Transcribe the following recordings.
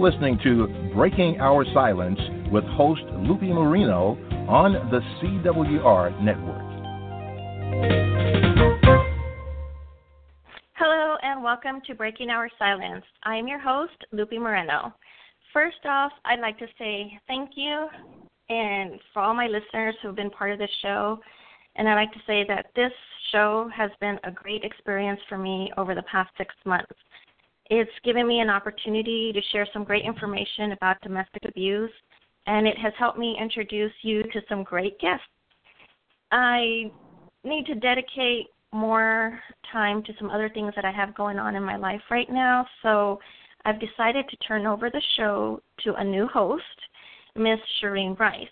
Listening to Breaking Our Silence with host Lupe Moreno on the CWR Network. Hello and welcome to Breaking Our Silence. I am your host, Lupe Moreno. First off, I'd like to say thank you and for all my listeners who have been part of this show. And I'd like to say that this show has been a great experience for me over the past six months. It's given me an opportunity to share some great information about domestic abuse, and it has helped me introduce you to some great guests. I need to dedicate more time to some other things that I have going on in my life right now, so I've decided to turn over the show to a new host, Miss Shireen Rice.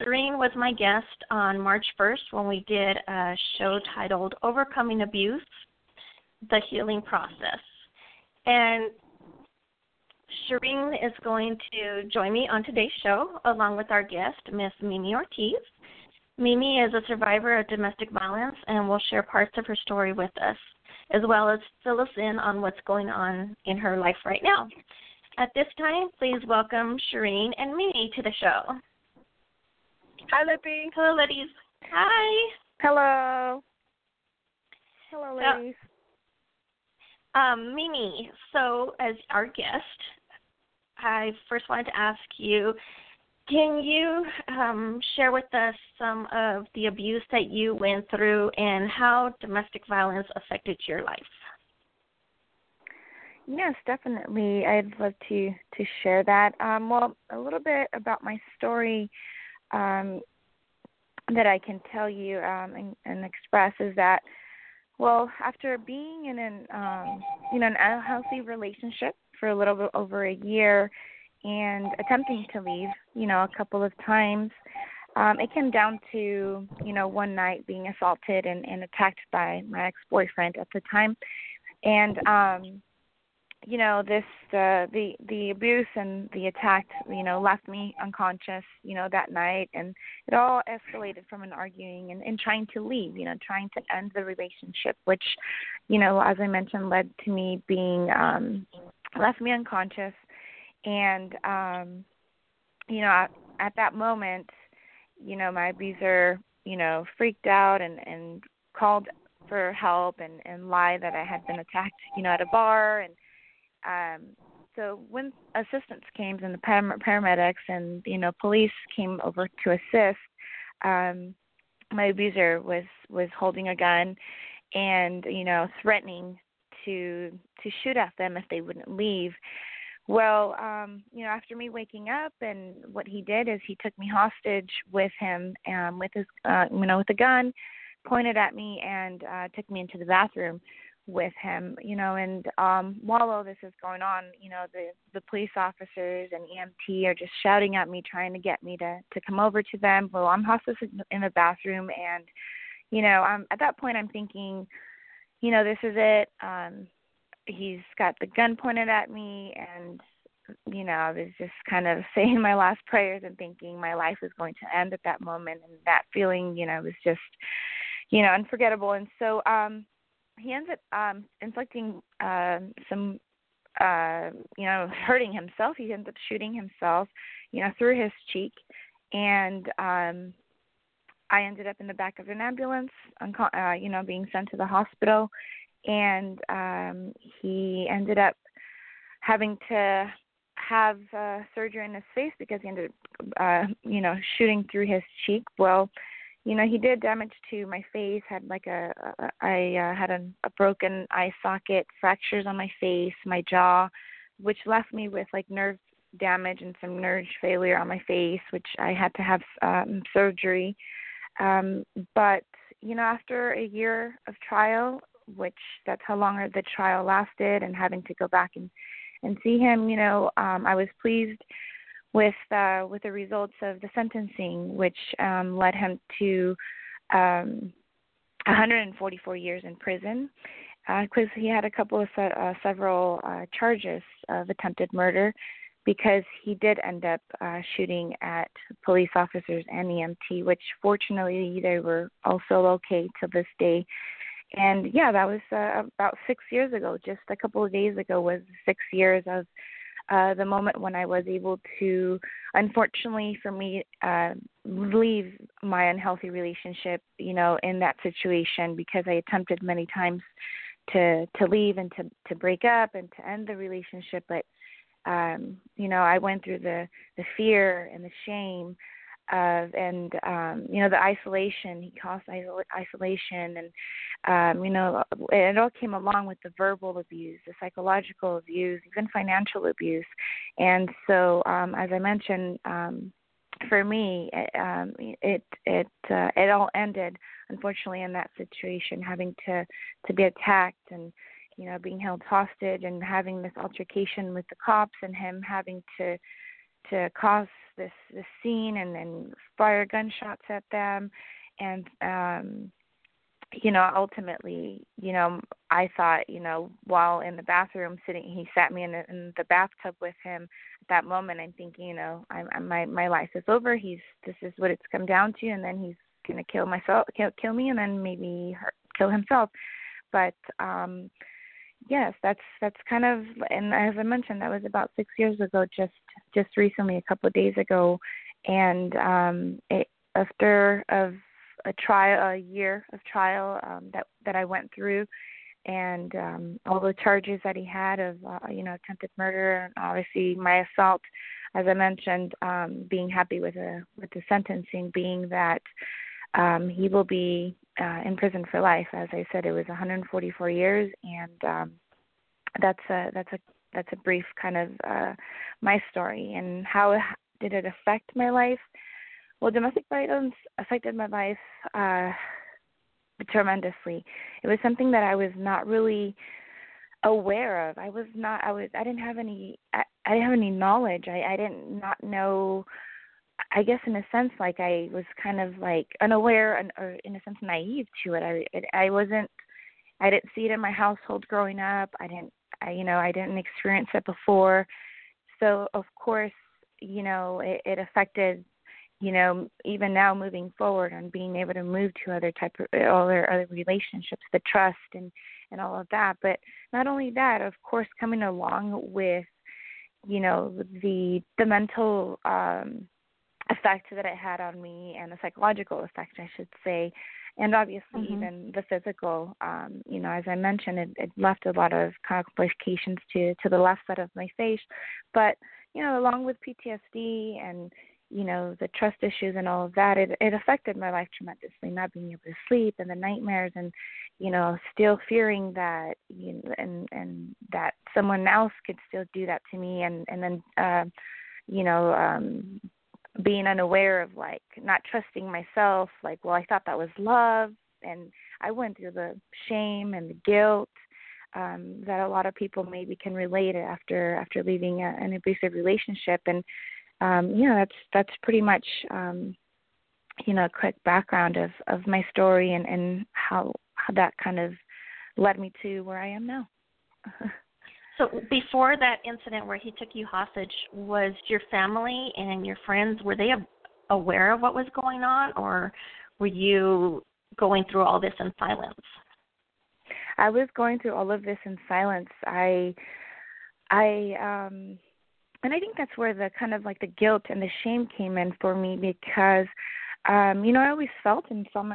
Shireen was my guest on March 1st when we did a show titled Overcoming Abuse The Healing Process. And Shireen is going to join me on today's show along with our guest, Miss Mimi Ortiz. Mimi is a survivor of domestic violence and will share parts of her story with us, as well as fill us in on what's going on in her life right now. At this time, please welcome Shireen and Mimi to the show. Hi, Lupe. Hello, ladies. Hi. Hello. Hello, ladies. Um, Mimi, so as our guest, I first wanted to ask you can you um, share with us some of the abuse that you went through and how domestic violence affected your life? Yes, definitely. I'd love to to share that. Um, well, a little bit about my story um, that I can tell you um, and, and express is that well, after being in an um, you know an unhealthy relationship for a little bit over a year and attempting to leave, you know, a couple of times, um, it came down to you know one night being assaulted and, and attacked by my ex-boyfriend at the time, and um, you know this uh, the the abuse and the attack you know left me unconscious you know that night. And it all escalated from an arguing and, and trying to leave you know trying to end the relationship which you know as i mentioned led to me being um left me unconscious. And um you know at, at that moment you know my abuser you know freaked out and and called for help and and lied that i had been attacked you know at a bar and um, so when assistance came and the param- paramedics and you know police came over to assist, um, my abuser was was holding a gun and you know threatening to to shoot at them if they wouldn't leave. Well, um, you know, after me waking up, and what he did is he took me hostage with him, um, with his, uh, you know, with a gun, pointed at me, and uh, took me into the bathroom with him, you know, and um while all this is going on, you know, the the police officers and EMT are just shouting at me trying to get me to to come over to them. Well, I'm hostage in the bathroom and you know, I'm at that point I'm thinking, you know, this is it. Um he's got the gun pointed at me and you know, I was just kind of saying my last prayers and thinking my life was going to end at that moment and that feeling, you know, was just you know, unforgettable. And so um he ends up um inflicting uh, some uh you know hurting himself. He ends up shooting himself you know through his cheek. And um i ended up in the back of an ambulance uh you know being sent to the hospital. And um he ended up having to have uh surgery in his face because he ended up uh you know shooting through his cheek. Well you know he did damage to my face had like a, a i uh, had a, a broken eye socket fractures on my face my jaw which left me with like nerve damage and some nerve failure on my face which i had to have um surgery. Um but you know after a year of trial which that's how long the trial lasted and having to go back and and see him you know um i was pleased with uh, with the results of the sentencing, which um, led him to um, 144 years in prison because uh, he had a couple of se- uh, several uh, charges of attempted murder because he did end up uh, shooting at police officers and EMT, which fortunately they were also okay to this day. And yeah, that was uh, about six years ago. Just a couple of days ago was six years of uh, the moment when I was able to, unfortunately for me, uh, leave my unhealthy relationship, you know, in that situation because I attempted many times to to leave and to to break up and to end the relationship, but um, you know, I went through the the fear and the shame of and um you know the isolation he caused isol- isolation and um you know it all came along with the verbal abuse the psychological abuse even financial abuse. And so um as i mentioned um for me it um it it uh, it all ended unfortunately in that situation having to to be attacked and you know being held hostage and having this altercation with the cops and him having to to cause this this scene and then fire gunshots at them. And um you know ultimately you know i thought you know while in the bathroom sitting he sat me in the, in the bathtub with him at that moment. I'm thinking you know i'm, I'm my my life is over. He's this is what it's come down to. And then he's going to kill myself kill kill me and then maybe kill himself. But um yes, that's that's kind of and as I mentioned, that was about six years ago, just just recently, a couple of days ago, and um, it, after of a trial, a year of trial um, that that I went through, and um, all the charges that he had of uh, you know attempted murder and obviously my assault, as I mentioned, um, being happy with the with the sentencing being that um, he will be uh, in prison for life. As I said, it was 144 years, and um, that's a that's a that's a brief kind of uh, my story and how did it affect my life. Well, domestic violence affected my life uh, tremendously. It was something that I was not really aware of. I was not. I was. I didn't have any. I, I didn't have any knowledge. I, I didn't not know I guess in a sense like I was kind of like unaware and or in a sense naive to it. I it, I wasn't I didn't see it in my household growing up. I didn't I you know, I didn't experience it before. So of course, you know, it, it affected you know, even now moving forward on being able to move to other type of other other relationships, the trust and and all of that. But not only that, of course, coming along with, you know, the the mental um effect that it had on me and the psychological effect I should say and obviously mm-hmm. even the physical um you know as I mentioned it, it left a lot of complications to to the left side of my face but you know along with PTSD and you know the trust issues and all of that it it affected my life tremendously not being able to sleep and the nightmares and you know still fearing that you know, and and that someone else could still do that to me and and then uh you know um being unaware of like not trusting myself like well i thought that was love and i went through the shame and the guilt um that a lot of people maybe can relate after after leaving a, an abusive relationship. And um know that's that's pretty much um you know a quick background of of my story and and how how that kind of led me to where i am now So before that incident where he took you hostage, was your family and your friends were they aware of what was going on, or were you going through all this in silence? I was going through all of this in silence. I, I, um, and I think that's where the kind of like the guilt and the shame came in for me because, um, you know, I always felt in some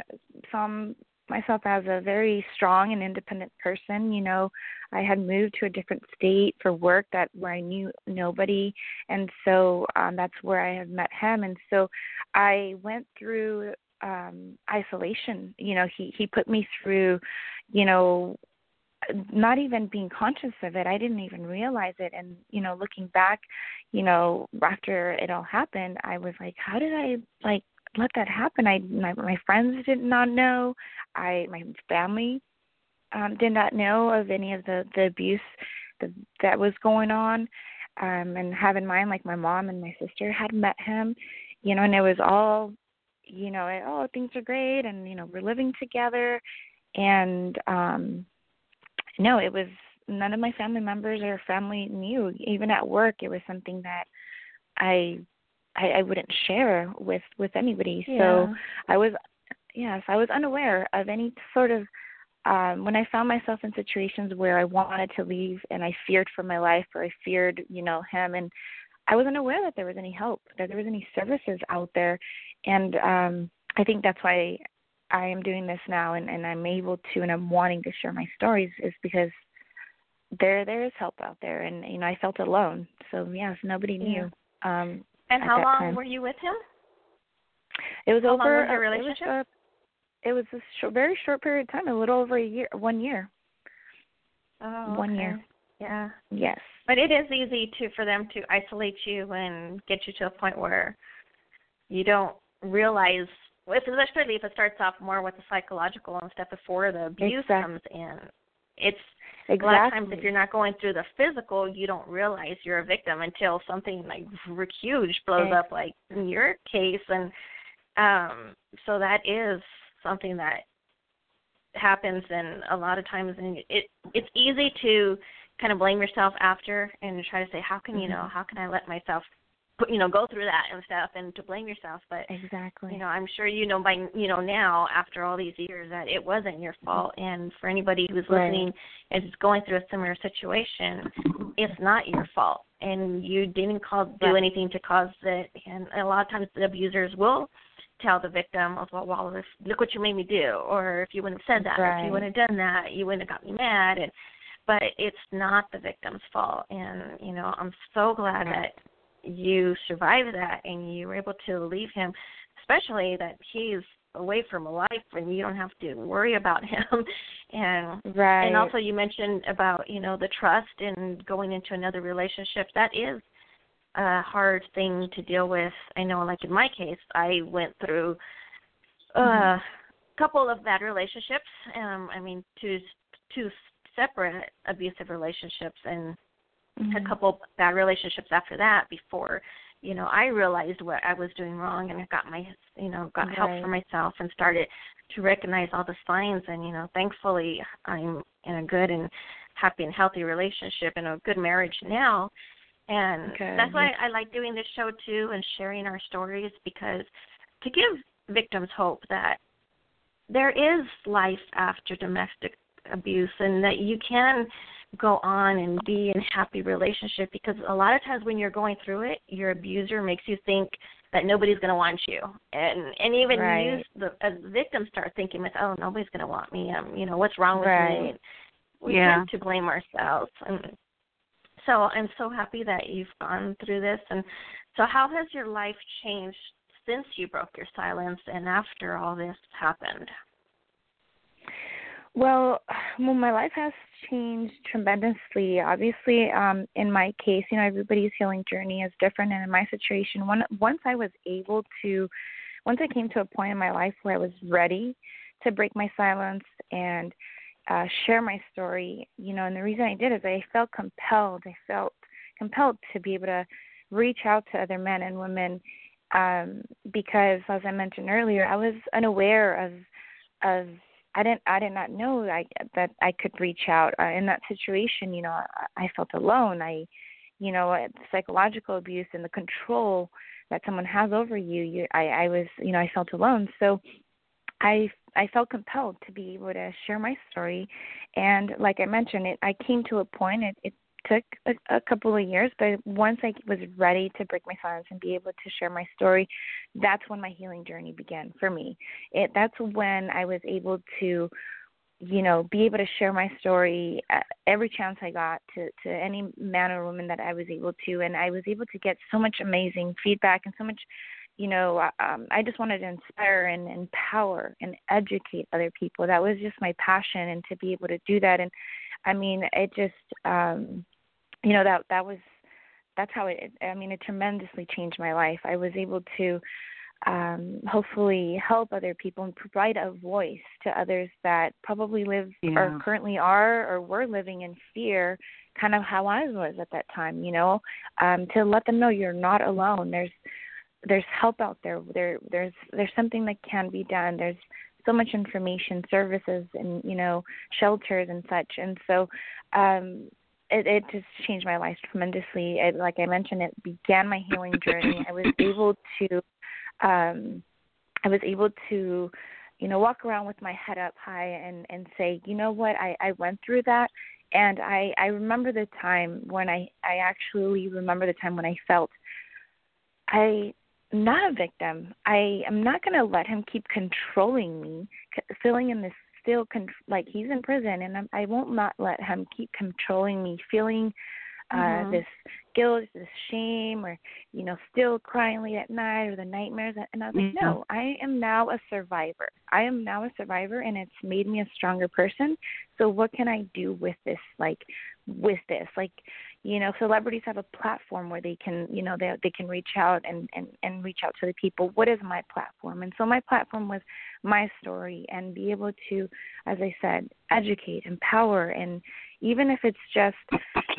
some myself as a very strong and independent person. You know, I had moved to a different state for work that where I knew nobody, and so um, that's where I had met him. And so I went through um isolation. You know, he he put me through, you know, not even being conscious of it. I didn't even realize it. And you know, looking back, you know, after it all happened, I was like, how did I like let that happen. I my my friends did not know. I my family um did not know of any of the the abuse that that was going on. Um and have in mind like my mom and my sister had met him, you know, and it was all you know, oh things are great and you know, we're living together and um no, it was none of my family members or family knew. Even at work it was something that I I, I wouldn't share with with anybody. Yeah. So I was yes, I was unaware of any sort of um when I found myself in situations where I wanted to leave and I feared for my life or I feared, you know, him and I wasn't aware that there was any help, that there was any services out there. And um I think that's why I am doing this now and, and I'm able to and I'm wanting to share my stories is because there there is help out there and you know, I felt alone. So yes, nobody knew. Yeah. Um and how long time. were you with him? It was how over long was your relationship? It was, a, it was a short, very short period of time, a little over a year, one year. Oh, one okay. year. Yeah. Yes. But it is easy to for them to isolate you and get you to a point where you don't realize if especially if it starts off more with the psychological and stuff before the abuse exactly. comes in. It's exactly. a lot of times if you're not going through the physical, you don't realize you're a victim until something like huge blows Okay. up, like in your case, and um, so that is something that happens, and a lot of times, and it it's easy to kind of blame yourself after and try to say, how can you know, how can I let myself, you know, go through that and stuff, and to blame yourself, but Exactly. you know i'm sure you know by you know now after all these years that it wasn't your mm-hmm. fault. And for anybody who's Right. listening and is going through a similar situation it's not your fault. And you didn't cause do Right. anything to cause it. And a lot of times the abusers will tell the victim of well, well if, look what you made me do or if you wouldn't have said that or if you wouldn't have done that you wouldn't have got me mad. And but it's not the victim's fault. And you know i'm so glad that you survived that and you were able to leave him especially that he's away from life and you don't have to worry about him and right. and also you mentioned about you know the trust and going into another relationship that is a hard thing to deal with i know like in my case i went through a Mhm. couple of bad relationships um i mean two two separate abusive relationships and Mhm. a couple bad relationships after that before you know i realized what i was doing wrong and i got my you know got help for myself and started to recognize all the signs and you know thankfully i'm in a good and happy and healthy relationship and a good marriage now and Good. that's why i like doing this show too and sharing our stories because to give victims hope that there is life after domestic abuse and that you can go on and be in a happy relationship because a lot of times when you're going through it your abuser makes you think that nobody's going to want you and and even Right. you the as victims start thinking with oh nobody's going to want me um you know what's wrong with Right. me we Yeah. tend to blame ourselves and so i'm so happy that you've gone through this and so how has your life changed since you broke your silence and after all this happened Well, well, my life has changed tremendously. Obviously, um, in my case, you know, everybody's healing journey is different, and in my situation, one, once I was able to, once I came to a point in my life where I was ready to break my silence and uh, share my story, you know, and the reason I did is I felt compelled. I felt compelled to be able to reach out to other men and women um, because, as I mentioned earlier, I was unaware of of I didn't I did not know I, that I could reach out uh, in that situation. You know, I, I felt alone. I, you know, uh, psychological abuse and the control that someone has over you. You, I, I was, you know, I felt alone. So, I I felt compelled to be able to share my story, and like I mentioned, it I came to a point. It, it took a, a couple of years, but once I was ready to break my silence and be able to share my story, that's when my healing journey began for me. It that's when I was able to you know be able to share my story uh, every chance I got to to any man or woman that I was able to. And I was able to get so much amazing feedback and so much you know uh, um I just wanted to inspire and empower and educate other people. That was just my passion and to be able to do that. And I mean it just um you know that that was that's how it I mean it tremendously changed my life. I was able to um hopefully help other people and provide a voice to others that probably live Yeah. or currently are or were living in fear kind of how I was at that time, you know, um to let them know you're not alone. There's there's help out there. There there's there's something that can be done. There's so much information, services and, you know, shelters and such. And so um it, it just changed my life tremendously. It, like I mentioned, it began my healing journey. I was able to, um, I was able to you know walk around with my head up high and and say you know what i i went through that and i i remember the time when i i actually remember the time when i felt i am not a victim i am not going to let him keep controlling me feeling in this still con- like he's in prison and I'm, i won't not let him keep controlling me feeling uh mm-hmm. this guilt this shame or you know still crying late at night or the nightmares and i was like mm-hmm. no i am now a survivor i am now a survivor and it's made me a stronger person so what can i do with this like with this like you know celebrities have a platform where they can you know they they can reach out and and and reach out to the people. What is my platform? And so my platform was my story and be able to as i said educate empower and even if it's just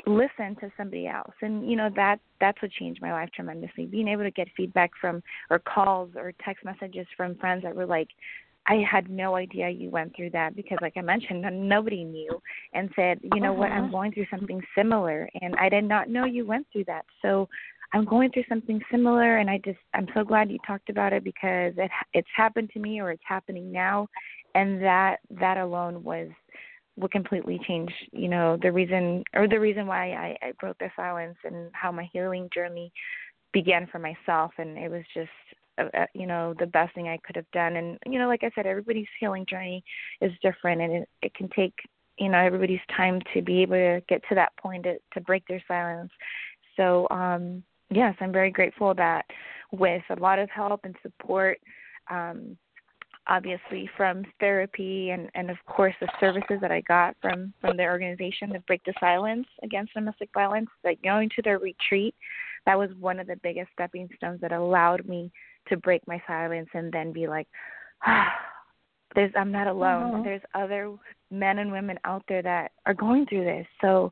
listen to somebody else. And you know that that's what changed my life tremendously. Being able to get feedback from or calls or text messages from friends that were like I had no idea you went through that because, like I mentioned, nobody knew and said, you know uh-huh. what, I'm uh-huh. going through something similar, and I did not know you went through that. So I'm going through something similar, and I just I'm so glad you talked about it because it it's happened to me or it's happening now, and that that alone was what completely changed, you know, the reason or the reason why I, I broke the silence and how my healing journey began for myself, and it was just you know the best thing I could have done. And you know, like I said, everybody's healing journey is different, and it, it can take you know everybody's time to be able to get to that point to, to break their silence. So um, yes, I'm very grateful that with a lot of help and support. Um, obviously from therapy and and of course the services that I got from from the organization to break the silence against domestic violence like going to their retreat that was one of the biggest stepping stones that allowed me to break my silence and then be like ah, there's I'm not alone mm-hmm. there's other men and women out there that are going through this so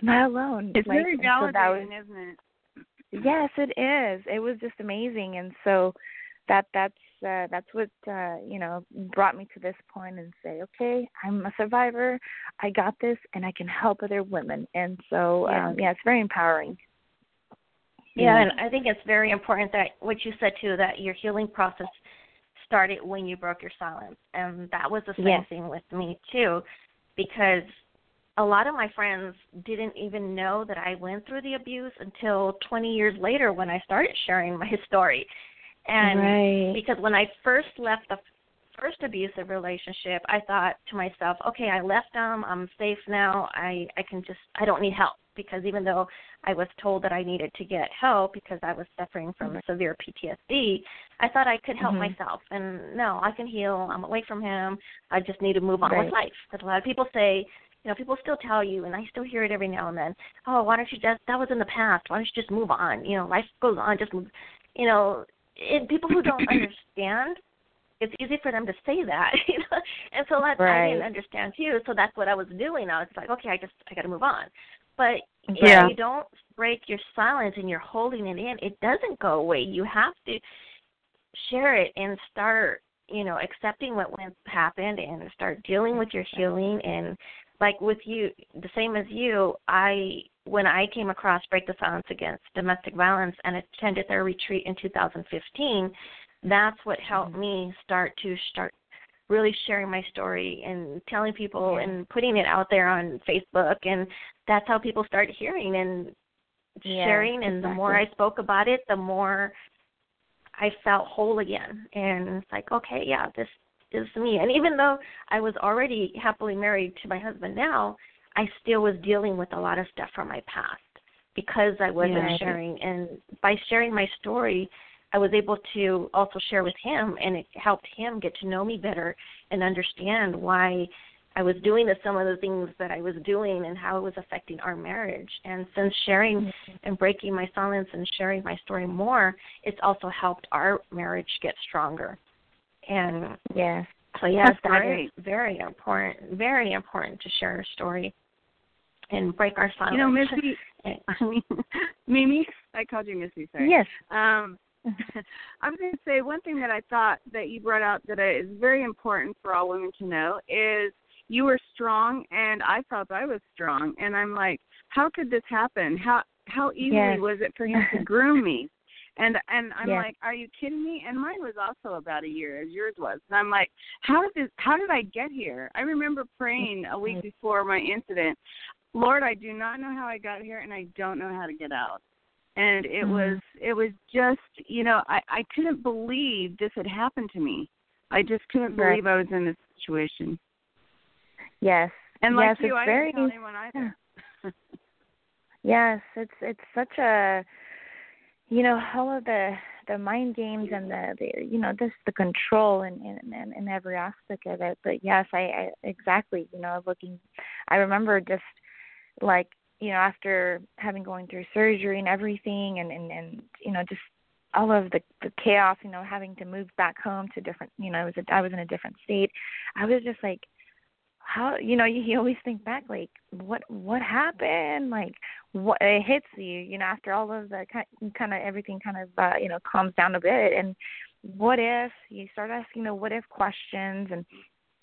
I'm not alone it's like, very validating so was, isn't it yes it is it was just amazing and so that that's uh, that's what uh, you know brought me to this point and say, okay, I'm a survivor. I got this, and I can help other women. And so, yeah, um, yeah it's very empowering. Yeah, and I think it's very important that what you said too that your healing process started when you broke your silence, and that was the same yes. thing with me too, because a lot of my friends didn't even know that I went through the abuse until 20 years later when I started sharing my story. And right. because when I first left the first abusive relationship, I thought to myself, okay, I left them, I'm safe now. I I can just I don't need help because even though I was told that I needed to get help because I was suffering from mm-hmm. severe PTSD, I thought I could help mm-hmm. myself. And no, I can heal. I'm away from him. I just need to move on right. with life. Because a lot of people say, you know, people still tell you, and I still hear it every now and then. Oh, why don't you just? That was in the past. Why don't you just move on? You know, life goes on. Just move. You know, it, people who don't understand, it's easy for them to say that, you know. And so that's right. I didn't understand too. So that's what I was doing. I was like, okay, I just I got to move on. But yeah. if you don't break your silence and you're holding it in, it doesn't go away. You have to share it and start, you know, accepting what went happened and start dealing with your healing and like with you, the same as you, I when I came across Break the Silence Against Domestic Violence and attended their retreat in 2015, that's what helped mm-hmm. me start to start really sharing my story and telling people yeah. and putting it out there on Facebook and that's how people started hearing and yeah, sharing and exactly. the more I spoke about it, the more I felt whole again. And it's like, okay, yeah, this is me. And even though I was already happily married to my husband now, I still was dealing with a lot of stuff from my past because I wasn't yeah. sharing. And by sharing my story, I was able to also share with him, and it helped him get to know me better and understand why I was doing the, some of the things that I was doing and how it was affecting our marriage. And since sharing mm-hmm. and breaking my silence and sharing my story more, it's also helped our marriage get stronger. And yeah, so yes, That's that great. is very important. Very important to share our story and break our silence. You know, Missy. I mean, Mimi. I called you Missy. Sorry. Yes. Um, I was going to say one thing that I thought that you brought out that is very important for all women to know is you were strong, and I thought I was strong, and I'm like, how could this happen? How how easy yes. was it for him to groom me? And and I'm yeah. like, are you kidding me? And mine was also about a year as yours was. And I'm like, how did this? How did I get here? I remember praying a week before my incident, Lord, I do not know how I got here, and I don't know how to get out. And it mm-hmm. was it was just you know I I couldn't believe this had happened to me. I just couldn't right. believe I was in this situation. Yes. And like yes, you, it's I very, didn't tell anyone either. yes, it's it's such a you know all of the the mind games and the, the you know just the control and in, in, in every aspect of it. But yes, I, I exactly you know looking. I remember just like you know after having going through surgery and everything and and and you know just all of the the chaos you know having to move back home to different you know I was a, I was in a different state. I was just like how you know you, you always think back like what what happened? Like what it hits you you know after all of the kind kind of everything kind of uh, you know calms down a bit. And what if you start asking the what if questions and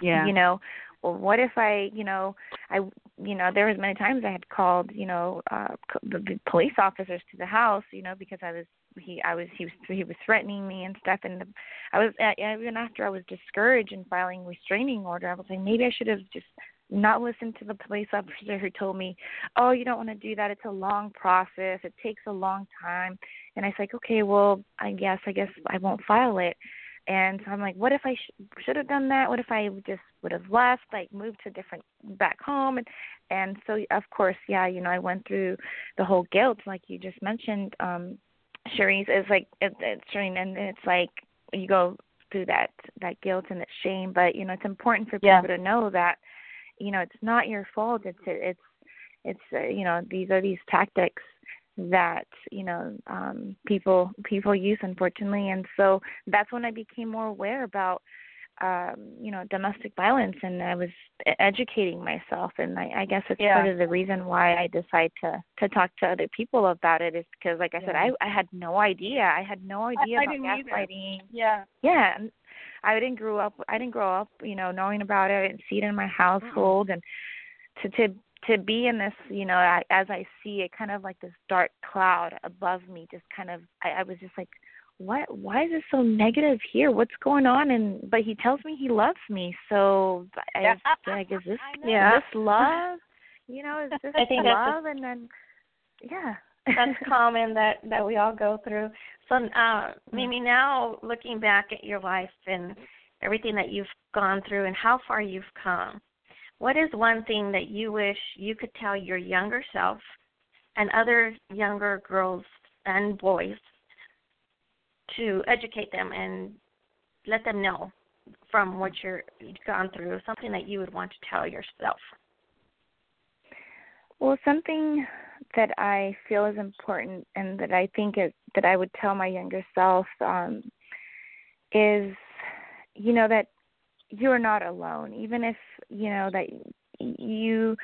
yeah. you know well what if i you know i you know there was many times i had called you know uh the, the police officers to the house you know because i was he i was he was he was threatening me and stuff. And the, i was even after i was discouraged in filing restraining order i was like maybe i should have just not listened to the police officer who told me oh you don't want to do that. It's a long process. It takes a long time. And i was like okay well i guess i guess i won't file it and so I'm like, what if I sh- should have done that? What if I just would have left, like moved to different back home? And and so of course, yeah, you know, I went through the whole guilt, like you just mentioned, um, Cherise. It's like it, it's Shireen, and it's like you go through that that guilt and that shame. But you know, it's important for people yeah. to know that you know it's not your fault. It's it's it's uh, you know these are these tactics that you know um people people use unfortunately. And so that's when i became more aware about um you know domestic violence and i was educating myself. And i i guess it's yeah. part of the reason why i decide to to talk to other people about it is because like i yeah. said i i had no idea. I had no idea I, about I gaslighting. Yeah. Yeah. And i didn't grow up i didn't grow up you know knowing about it. And see it in my household. Mm-hmm. and to to to be in this, you know, I, as I see it, kind of like this dark cloud above me, just kind of, I, I was just like, what? Why is it so negative here? What's going on? And but he tells me he loves me, so I yeah. like, is this, yeah. is this love? You know, is this I think love? That's and then, yeah, that's common that that we all go through. So, uh, Mimi, now looking back at your life and everything that you've gone through and how far you've come, what is one thing that you wish you could tell your younger self and other younger girls and boys to educate them and let them know from what you're you've gone through, something that you would want to tell yourself? Well, something that I feel is important and that I think that I would tell my younger self um, is, you know, that you're not alone. Even if you know that you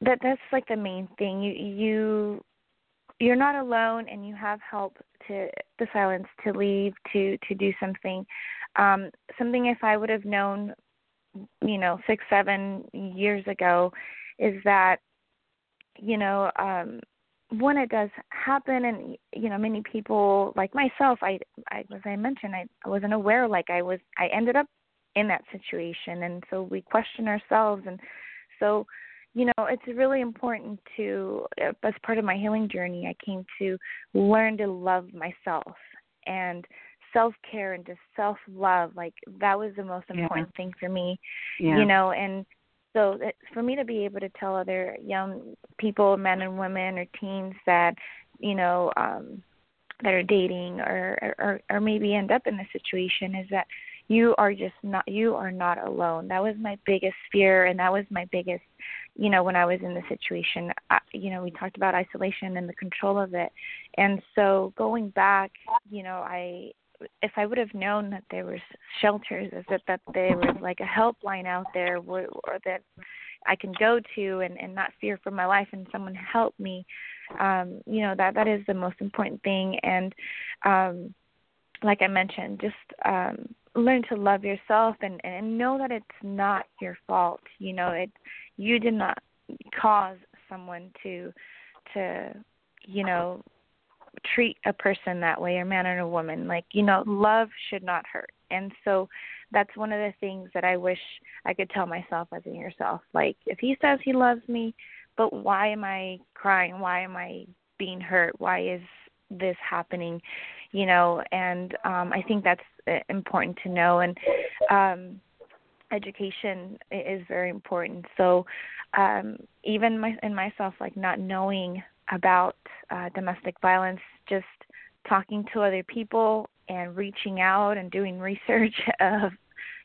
that that's like the main thing. You you you're not alone and you have help to the silence to leave to to do something. Um something if i would have known you know six seven years ago is that you know um when it does happen and you know many people like myself i i as i mentioned i, I wasn't aware like i was i ended up in that situation and so we question ourselves and so you know it's really important to uh, as part of my healing journey i came to learn to love myself and self care and just self love like that was the most important yeah. thing for me yeah. you know and so that for me to be able to tell other young people, men and women, or teens that you know um, that are dating or, or or maybe end up in this situation is that you are just not you are not alone. That was my biggest fear, and that was my biggest, you know, when I was in the situation. I, you know, we talked about isolation and the control of it, and so going back, you know, I if I would have known that there was shelters, is that that there was like a helpline out there, or that I can go to and and not fear for my life, and someone help me, um, you know that that is the most important thing. And um, like I mentioned, just um, learn to love yourself and and know that it's not your fault. You know, it you did not cause someone to to you know treat a person that way, a man or a woman. Like, you know, love should not hurt. And so that's one of the things that I wish I could tell myself as in yourself. Like, if he says he loves me, but why am I crying? Why am I being hurt? Why is this happening? You know, and um I think that's uh, important to know and um education is very important. So um even my in myself like not knowing about uh domestic violence just talking to other people and reaching out and doing research of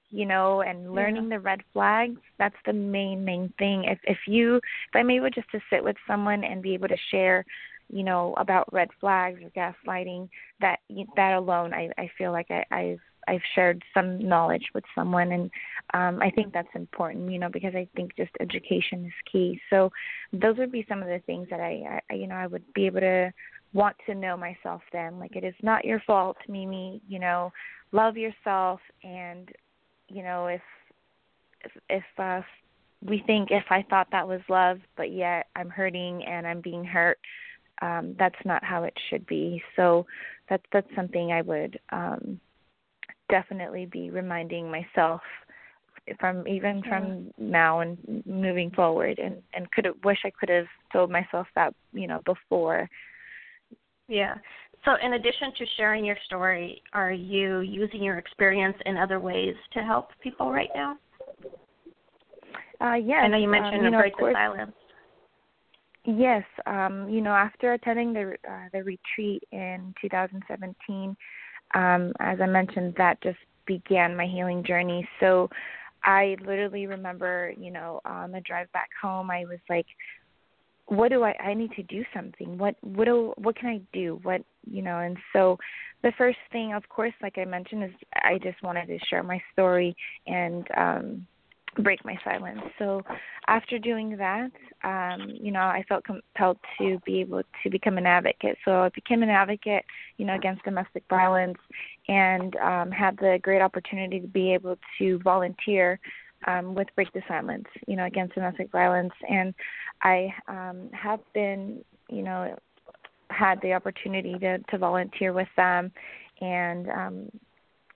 you know and learning yeah. the red flags that's the main main thing if if you if i'm able just to sit with someone and be able to share you know about red flags or gaslighting that that alone i i feel like i i've I've shared some knowledge with someone, and um, I think that's important, you know, because I think just education is key. So those would be some of the things that I, I you know, I would be able to want to know myself then. Like it is not your fault, Mimi. You know, love yourself, and you know, if if if uh, we think if I thought that was love, but yet I'm hurting and I'm being hurt, um, that's not how it should be. So that's that's something I would um, definitely be reminding myself from even from now and moving forward and and could wish I could have told myself that you know before yeah so in addition to sharing your story are you using your experience in other ways to help people right now uh, yes. I know you mentioned um, you know, break the silence. Yes, um, you know, after attending the uh, the retreat in 2017, um, as I mentioned, that just began my healing journey. So I literally remember, you know, on the drive back home, I was like, "What do I? I need to do something. What what do what can I do? What you know?" And so the first thing, of course, like I mentioned, is I just wanted to share my story and um break my silence. So after doing that, um, you know, I felt compelled to be able to become an advocate. So I became an advocate, you know, against domestic violence and um, had the great opportunity to be able to volunteer um, with Break the Silence, you know, against domestic violence. And I um, have been, you know, had the opportunity to, to volunteer with them and um,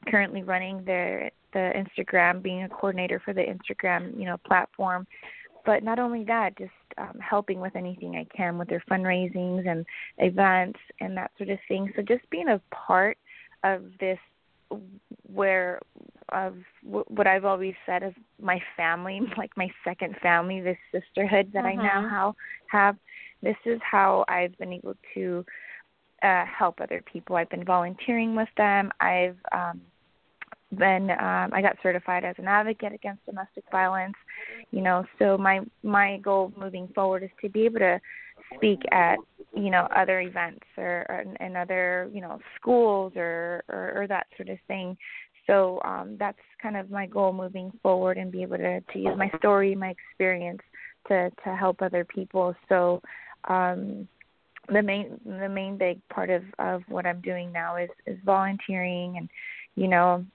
currently running their the Instagram, being a coordinator for the Instagram, you know, platform. But not only that, just um, helping with anything I can with their fundraisings and events and that sort of thing. So just being a part of this, where of what I've always said is my family, like my second family, this sisterhood that uh-huh. I now uh-huh. have. This is how I've been able to uh, help other people. I've been volunteering with them. I've um, then um, I got certified as an advocate against domestic violence. You know, so my my goal moving forward is to be able to speak at you know other events or, or in other you know schools or, or or that sort of thing. So um, that's kind of my goal moving forward and be able to to use my story, my experience to to help other people. So um, the main the main big part of of what I'm doing now is is volunteering and you know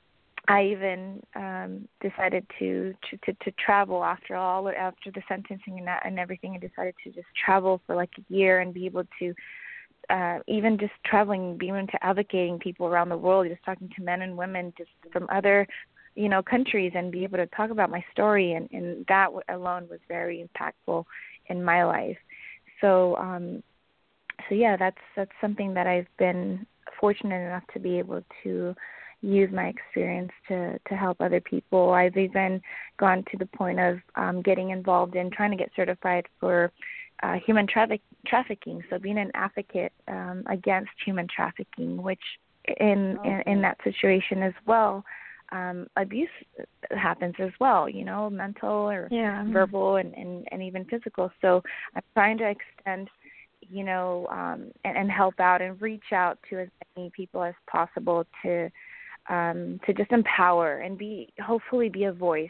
I even um decided to, to to to travel after all after the sentencing and that and everything. I decided to just travel for like a year and be able to uh even just traveling, being into advocating people around the world, just talking to men and women just from other you know countries and be able to talk about my story and and that alone was very impactful in my life. So um so yeah, that's that's something that I've been fortunate enough to be able to use my experience to to help other people. I've even gone to the point of um, getting involved in trying to get certified for uh, human traffic trafficking. So being an advocate um, against human trafficking, which in, in in that situation as well, um, abuse happens as well. You know, mental or yeah. verbal and, and and even physical. So I'm trying to extend you know, um, and, and help out and reach out to as many people as possible to um, to just empower and be hopefully be a voice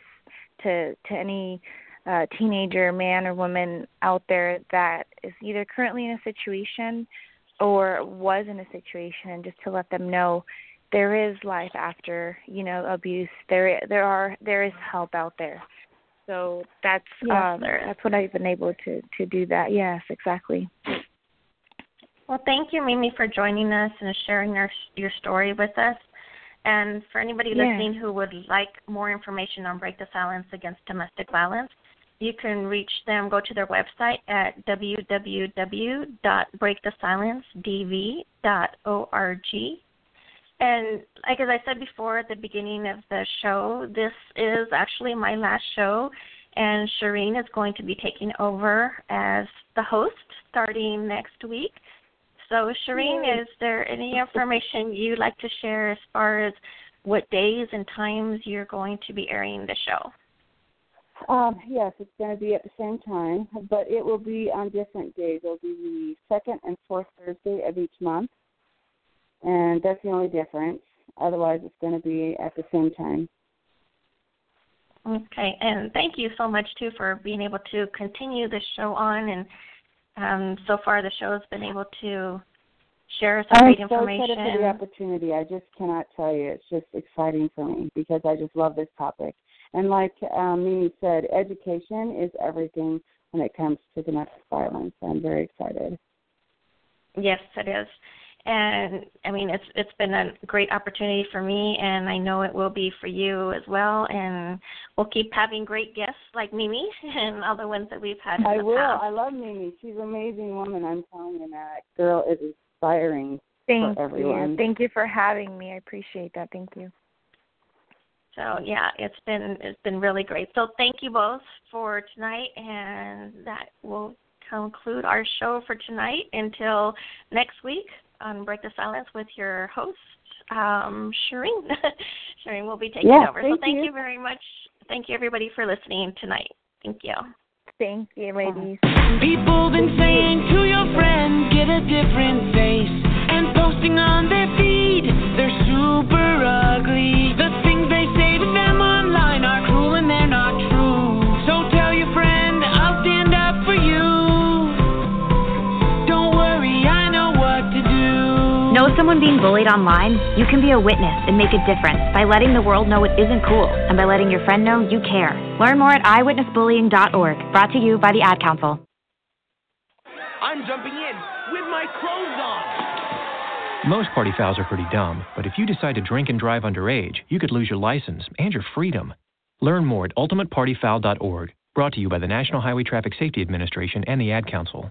to to any uh, teenager, man or woman out there that is either currently in a situation or was in a situation, and just to let them know there is life after you know abuse. There there are there is help out there. So that's yes, um, that's what I've been able to to do that. Yes, exactly. Well, thank you, Mimi, for joining us and sharing your your story with us. And for anybody yeah. listening who would like more information on Break the Silence Against Domestic Violence, you can reach them, go to their website at www.breakthesilencedv.org. And like as I said before at the beginning of the show, this is actually my last show, and Shireen is going to be taking over as the host starting next week. So, Shireen, is there any information you'd like to share as far as what days and times you're going to be airing the show? Um, yes, it's going to be at the same time, but it will be on different days. It'll be the second and fourth Thursday of each month, and that's the only difference. Otherwise, it's going to be at the same time. Okay, and thank you so much too for being able to continue the show on, and um, so far the show has been able to share some I'm great information. I'm so excited for the opportunity. I just cannot tell you. It's just exciting for me because I just love this topic. And like um, Mimi said, education is everything when it comes to domestic violence. I'm very excited. Yes, it is. And I mean, it's it's been a great opportunity for me, and I know it will be for you as well. And we'll keep having great guests like Mimi and other ones that we've had. I will. Past. I love Mimi. She's an amazing woman. I'm telling you, that girl is inspiring Thank for everyone. you. Thank you for having me. I appreciate that. Thank you. So yeah, it's been it's been really great. So thank you both for tonight, and that will conclude our show for tonight. Until next week on Break the Silence with your host, um, Shireen. Shireen will be taking yeah, over. Thank so thank you. you very much. Thank you everybody for listening tonight. Thank you. Thank you, ladies. People been saying to your friend, get a different face. And posting on their feed, they're super ugly. The someone being bullied online? You can be a witness and make a difference by letting the world know it isn't cool and by letting your friend know you care. Learn more at iwitnessbullying.org, brought to you by the Ad Council. I'm jumping in with my clothes on. Most party fouls are pretty dumb, but if you decide to drink and drive underage, you could lose your license and your freedom. Learn more at ultimatepartyfoul.org, brought to you by the National Highway Traffic Safety Administration and the Ad Council.